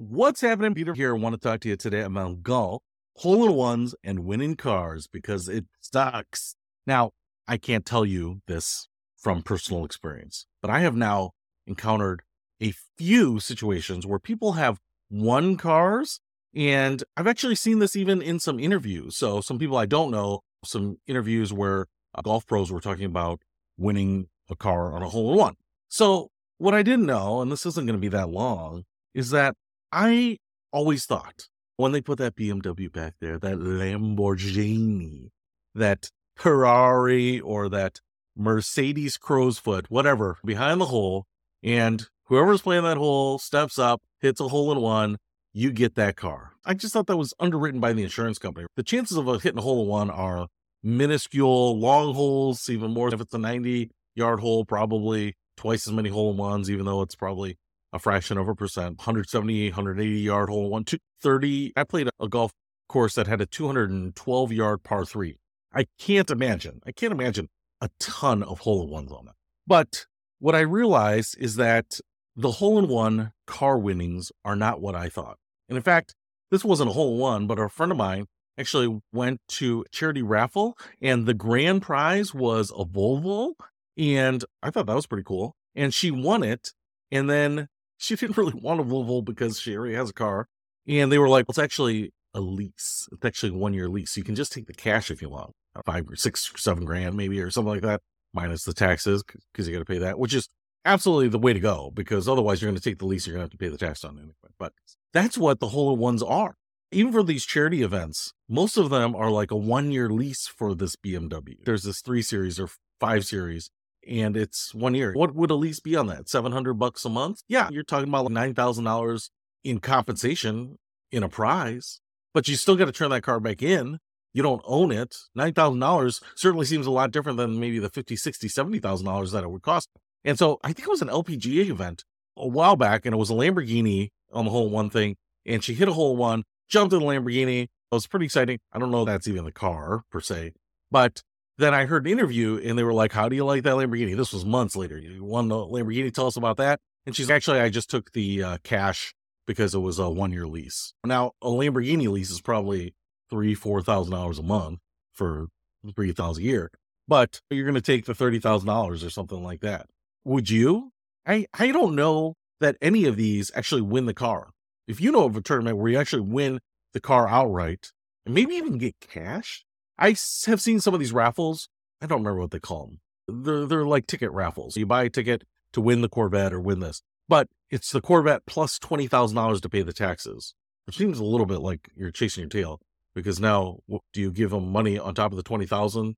What's happening? Peter here. I want to talk to you today about golf, hole in ones, and winning cars because it sucks. Now, I can't tell you this from personal experience, but I have now encountered a few situations where people have won cars. And I've actually seen this even in some interviews. So, some people I don't know, some interviews where uh, golf pros were talking about winning a car on a hole in one. So, what I didn't know, and this isn't going to be that long, is that I always thought when they put that BMW back there, that Lamborghini, that Ferrari, or that Mercedes Crowsfoot, whatever, behind the hole, and whoever's playing that hole steps up, hits a hole in one, you get that car. I just thought that was underwritten by the insurance company. The chances of hitting a hole in one are minuscule, long holes, even more if it's a 90 yard hole, probably twice as many hole in ones, even though it's probably a fraction of a percent, 170, 180 yard hole, one, 230. I played a golf course that had a 212 yard par three. I can't imagine, I can't imagine a ton of hole in ones on that. But what I realized is that the hole in one car winnings are not what I thought. And in fact, this wasn't a hole in one, but a friend of mine actually went to charity raffle and the grand prize was a Volvo. And I thought that was pretty cool. And she won it. And then she didn't really want a Volvo because she already has a car. And they were like, well, it's actually a lease. It's actually a one year lease. You can just take the cash if you want, uh, five or six or seven grand maybe, or something like that, minus the taxes because you got to pay that, which is absolutely the way to go because otherwise you're going to take the lease. You're going to have to pay the tax on it anyway. But that's what the hole in ones are. Even for these charity events, most of them are like a one year lease for this BMW. There's this three series or five series and it's one year. What would a lease be on that? 700 bucks a month? Yeah, you're talking about like $9,000 in compensation in a prize, but you still got to turn that car back in. You don't own it. $9,000 certainly seems a lot different than maybe the 50, 60, $70,000 that it would cost. And so I think it was an LPGA event a while back and it was a Lamborghini on the hole one thing. And she hit a hole one, jumped in the Lamborghini. It was pretty exciting. I don't know if that's even the car per se, but then I heard an interview and they were like, How do you like that Lamborghini? This was months later. You won the Lamborghini. Tell us about that. And she's actually, I just took the uh, cash because it was a one year lease. Now, a Lamborghini lease is probably three, four thousand dollars a month for three thousand a year, but you're going to take the thirty thousand dollars or something like that. Would you? I I don't know that any of these actually win the car. If you know of a tournament where you actually win the car outright and maybe even get cash, I have seen some of these raffles. I don't remember what they call them. They're, they're like ticket raffles. You buy a ticket to win the Corvette or win this, but it's the Corvette plus $20,000 to pay the taxes, which seems a little bit like you're chasing your tail because now do you give them money on top of the 20,000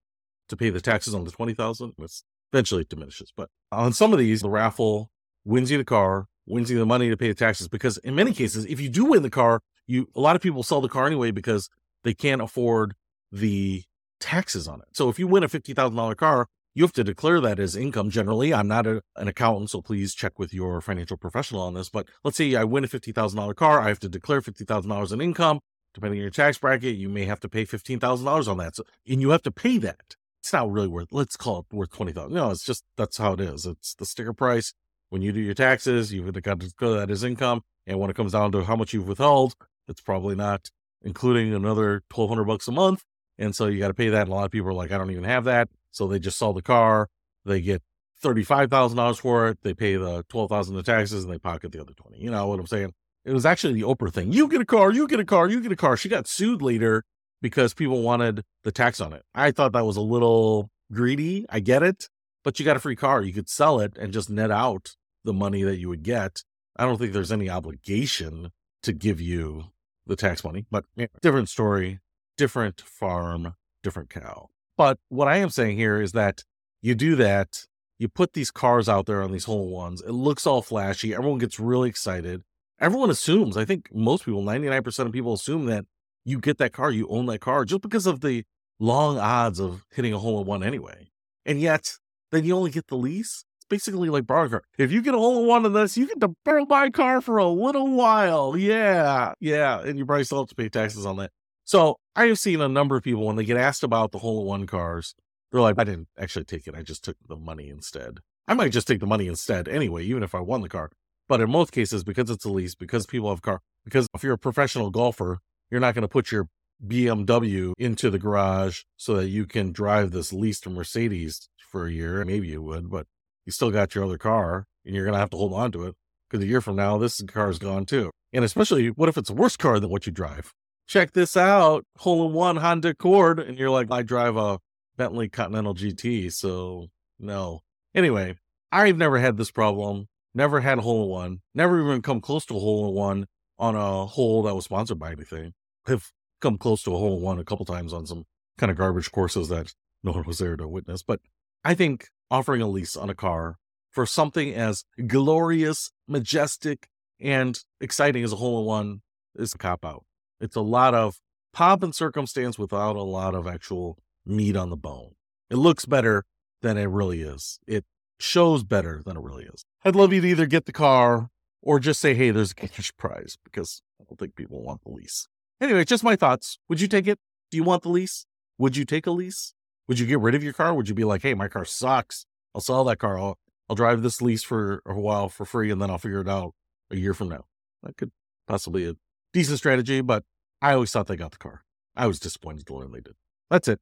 to pay the taxes on the 20,000? Eventually it diminishes. But on some of these, the raffle wins you the car, wins you the money to pay the taxes because in many cases, if you do win the car, you a lot of people sell the car anyway because they can't afford the taxes on it. So if you win a $50,000 car, you have to declare that as income generally. I'm not a, an accountant, so please check with your financial professional on this. But let's say I win a $50,000 car, I have to declare $50,000 in income. Depending on your tax bracket, you may have to pay $15,000 on that. So, and you have to pay that. It's not really worth, let's call it worth 20000 No, it's just, that's how it is. It's the sticker price. When you do your taxes, you've got to declare that as income. And when it comes down to how much you've withheld, it's probably not including another 1200 bucks a month and so you got to pay that. And a lot of people are like, I don't even have that. So they just sell the car. They get $35,000 for it. They pay the 12,000 in taxes and they pocket the other 20. You know what I'm saying? It was actually the Oprah thing. You get a car, you get a car, you get a car. She got sued later because people wanted the tax on it. I thought that was a little greedy. I get it, but you got a free car. You could sell it and just net out the money that you would get. I don't think there's any obligation to give you the tax money, but different story different farm, different cow. But what I am saying here is that you do that, you put these cars out there on these hole ones, it looks all flashy, everyone gets really excited. Everyone assumes, I think most people, 99% of people assume that you get that car, you own that car just because of the long odds of hitting a hole in one anyway. And yet, then you only get the lease. It's basically like borrowing car. If you get a hole in one of this, you get to borrow my car for a little while. Yeah, yeah. And you probably still have to pay taxes on that. So I have seen a number of people when they get asked about the hole in one cars, they're like, I didn't actually take it. I just took the money instead. I might just take the money instead anyway, even if I won the car. But in most cases, because it's a lease, because people have car, Because if you're a professional golfer, you're not going to put your BMW into the garage so that you can drive this leased Mercedes for a year. Maybe you would, but you still got your other car and you're going to have to hold on to it because a year from now, this car is gone too. And especially, what if it's a worse car than what you drive? Check this out hole in one Honda Accord. And you're like, I drive a Bentley Continental GT. So no. Anyway, I've never had this problem. Never had a hole in one. Never even come close to a hole in one on a hole that was sponsored by anything. Have come close to a hole in one a couple times on some kind of garbage courses that no one was there to witness. But I think offering a lease on a car for something as glorious, majestic, and exciting as a hole in one is a cop out. It's a lot of pomp and circumstance without a lot of actual meat on the bone. It looks better than it really is. It shows better than it really is. I'd love you to either get the car or just say, hey, there's a cash prize because I don't think people want the lease. Anyway, just my thoughts. Would you take it? Do you want the lease? Would you take a lease? Would you get rid of your car? Would you be like, hey, my car sucks. I'll sell that car. I'll, I'll drive this lease for a while for free and then I'll figure it out a year from now. That could possibly decent strategy, but I always thought they got the car. I was disappointed when they did. That's it.